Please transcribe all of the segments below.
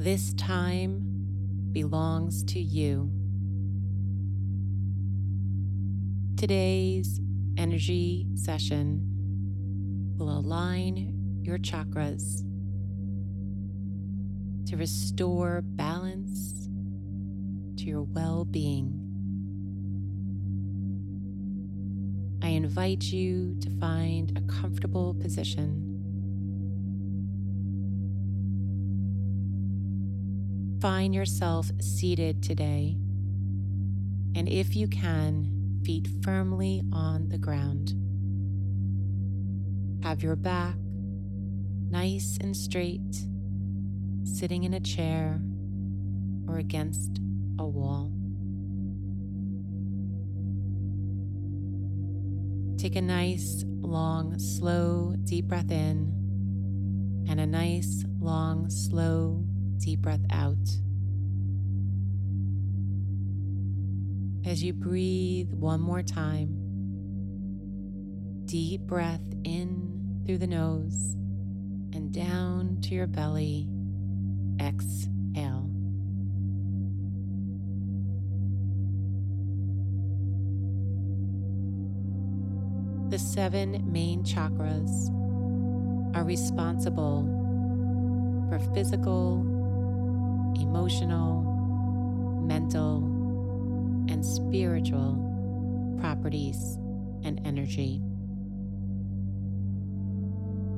This time belongs to you. Today's energy session will align your chakras to restore balance to your well being. I invite you to find a comfortable position. Find yourself seated today, and if you can, feet firmly on the ground. Have your back nice and straight, sitting in a chair or against a wall. Take a nice, long, slow, deep breath in, and a nice, long, slow, deep breath out. As you breathe one more time, deep breath in through the nose and down to your belly. Exhale. The seven main chakras are responsible for physical, emotional, mental, and spiritual properties and energy.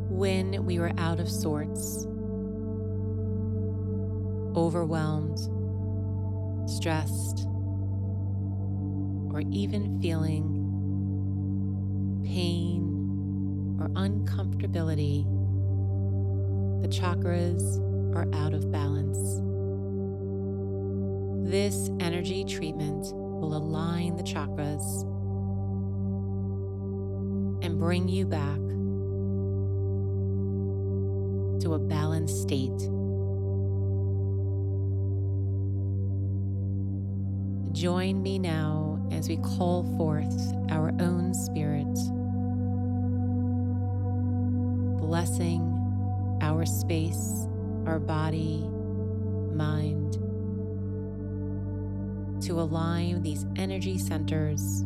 When we were out of sorts, overwhelmed, stressed, or even feeling pain or uncomfortability, the chakras are out of balance. This energy treatment will align the chakras and bring you back to a balanced state. Join me now as we call forth our own spirit, blessing our space, our body, mind to align these energy centers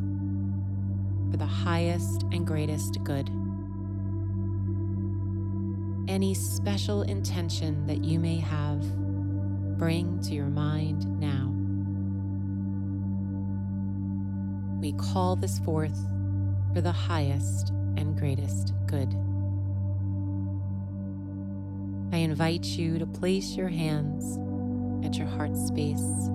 for the highest and greatest good. Any special intention that you may have, bring to your mind now. We call this forth for the highest and greatest good. I invite you to place your hands at your heart space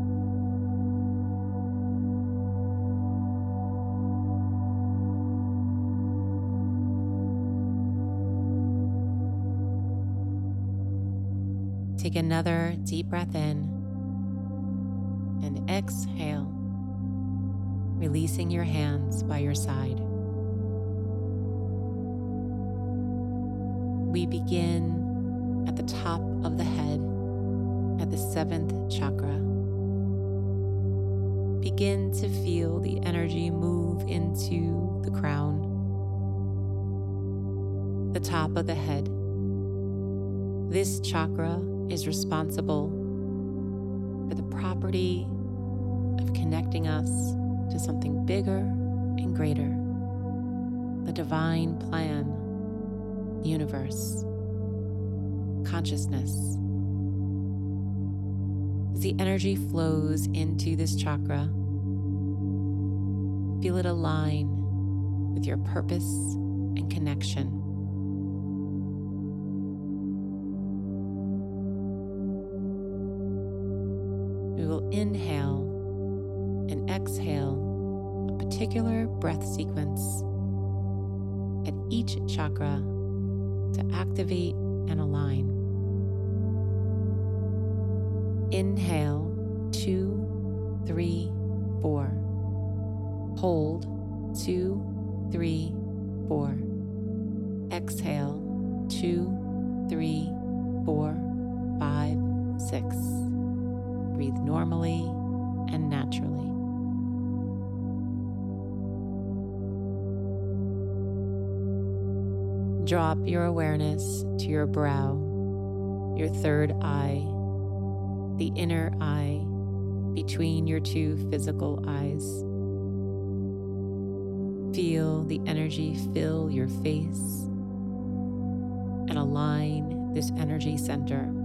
Take another deep breath in and exhale, releasing your hands by your side. We begin at the top of the head at the seventh chakra. Begin to feel the energy move into the crown, the top of the head. This chakra is responsible for the property of connecting us to something bigger and greater, the divine plan, universe, consciousness. As the energy flows into this chakra, feel it align with your purpose and connection. Inhale and exhale a particular breath sequence at each chakra to activate and align. Inhale, two, three, four. Hold, two, three, four. Exhale, two, three, four, five, six. Breathe normally and naturally. Drop your awareness to your brow, your third eye, the inner eye between your two physical eyes. Feel the energy fill your face and align this energy center.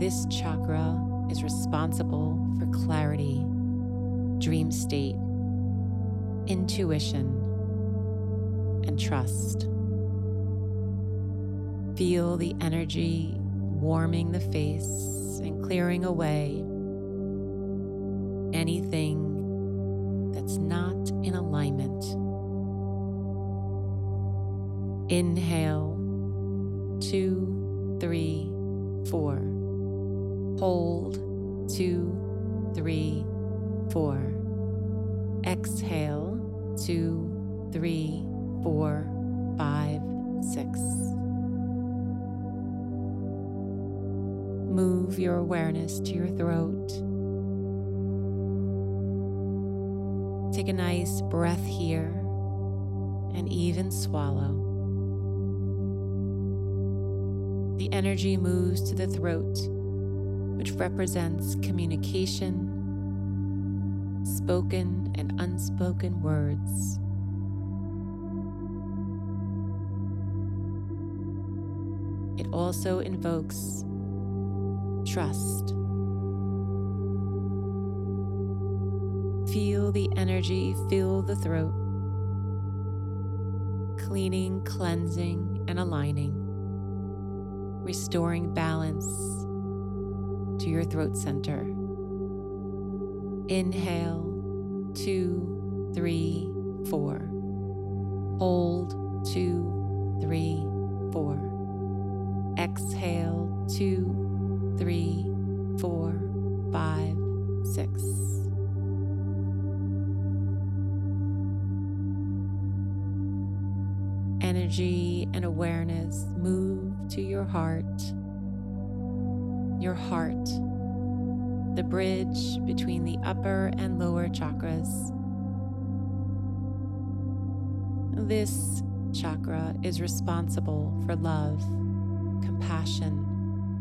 This chakra is responsible for clarity, dream state, intuition, and trust. Feel the energy warming the face and clearing away anything that's not in alignment. Inhale, two, three, four. Hold, two, three, four. Exhale, two, three, four, five, six. Move your awareness to your throat. Take a nice breath here and even swallow. The energy moves to the throat, which represents communication, spoken and unspoken words. It also invokes trust. Feel the energy fill the throat, cleaning, cleansing, and aligning, restoring balance your throat center. Inhale, two, three, four. Hold, two, three, four. Exhale, two, three, four, five, six. Energy and awareness move to your heart. Your heart, the bridge between the upper and lower chakras. This chakra is responsible for love, compassion,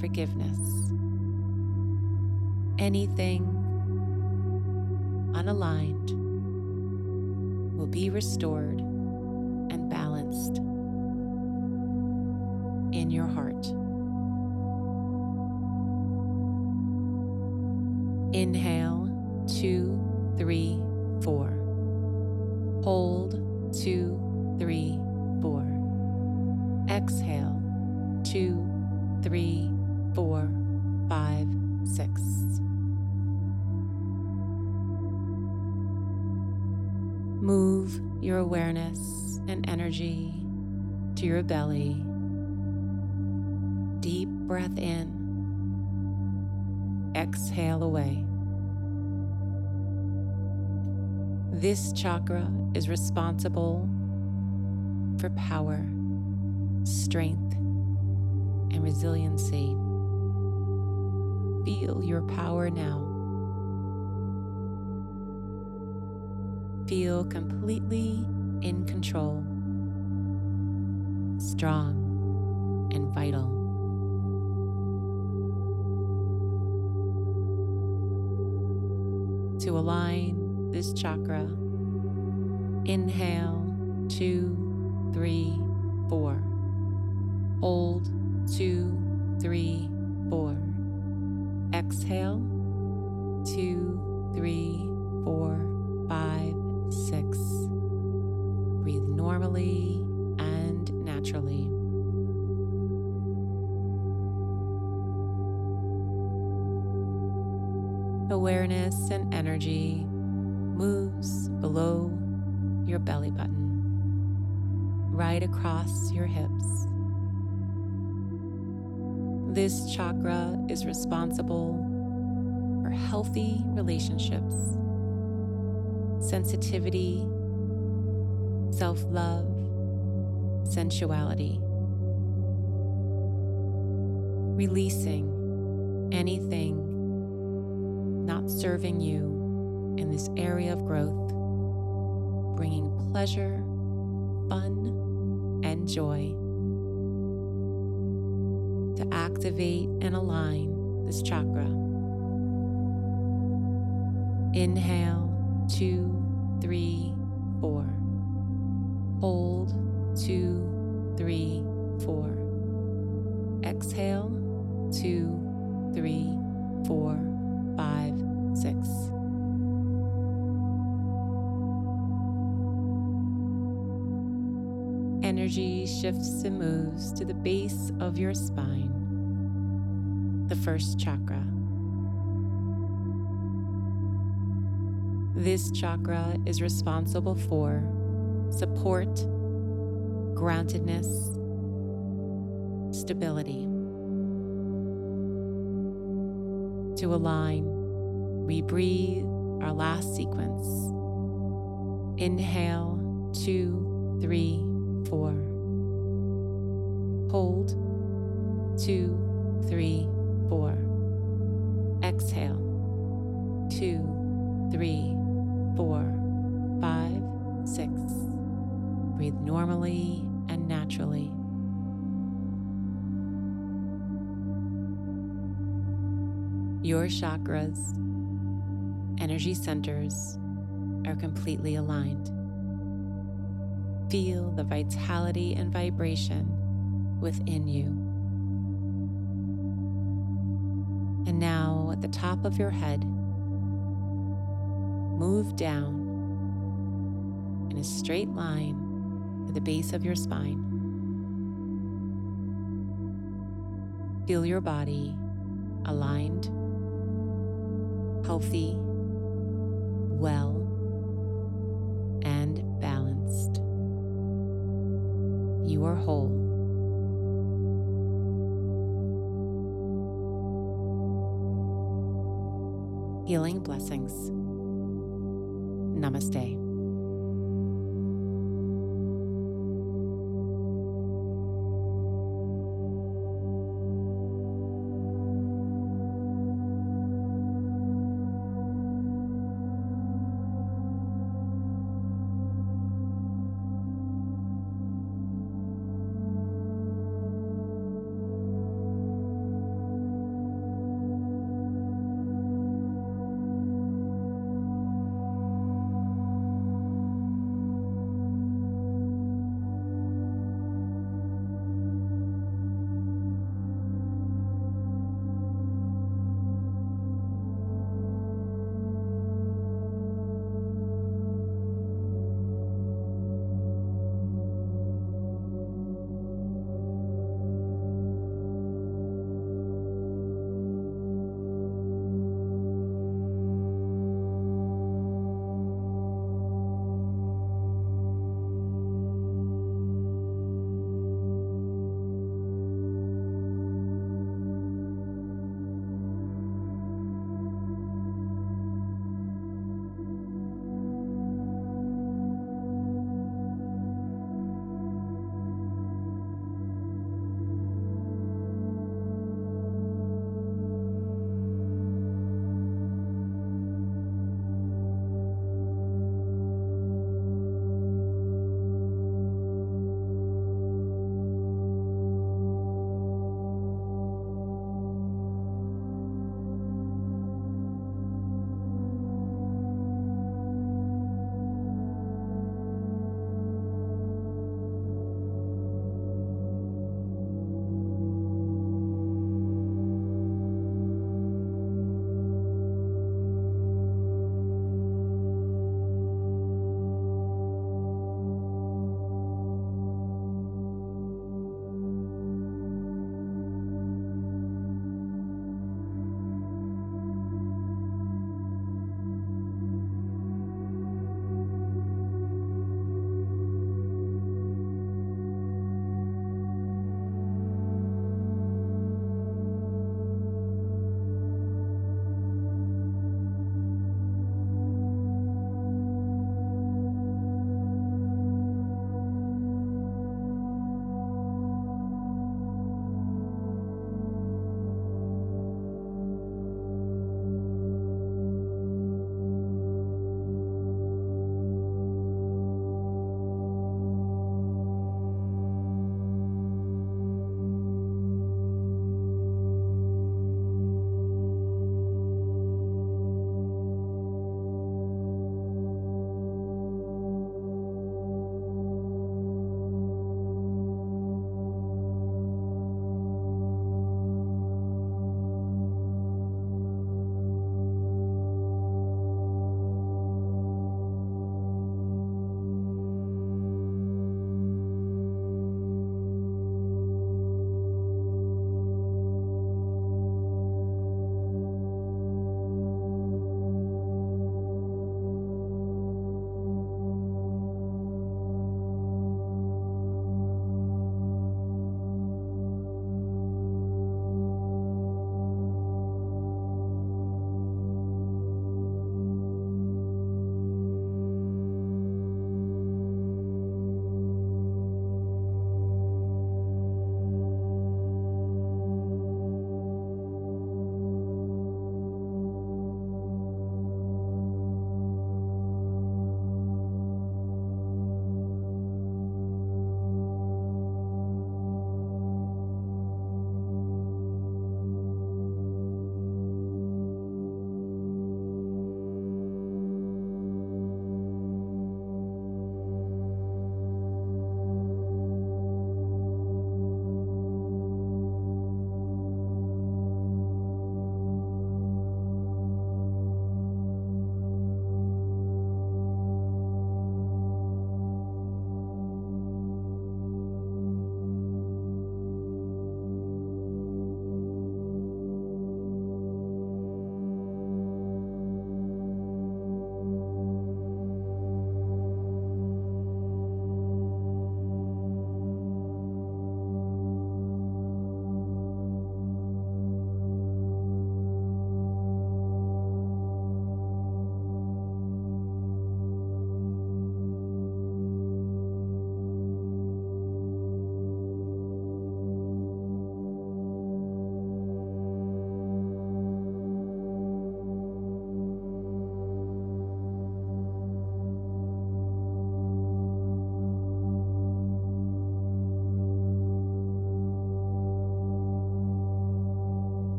forgiveness. Anything unaligned will be restored and balanced in your heart. Inhale, two, three, four. Hold, two, three, four. Exhale, two, three, four, five, six. Move your awareness and energy to your belly. Deep breath in. Exhale away. This chakra is responsible for power, strength, and resiliency. Feel your power now. Feel completely in control, strong, and vital. To align this chakra, inhale two, three, four. Hold two, three, four. Exhale two, three, four, five, six. Breathe normally and naturally. Awareness and energy moves below your belly button, right across your hips. This chakra is responsible for healthy relationships, sensitivity, self love, sensuality. Releasing anything not serving you in this area of growth, bringing pleasure, fun, and joy. To activate and align this chakra. Inhale, two, three, four. Hold, two, three, four. Exhale, two, three, four, five, six. Energy shifts and moves to the base of your spine, the first chakra. This chakra is responsible for support, groundedness, stability. To align, we breathe our last sequence. Inhale, two, three, four. Hold, two, three, four. Exhale, two, three, four, five, six. Breathe normally and naturally. Your chakras, energy centers, are completely aligned. Feel the vitality and vibration within you. And now, at the top of your head, move down in a straight line to the base of your spine. Feel your body aligned, healthy, well, and balanced. You are whole. Healing blessings. Namaste.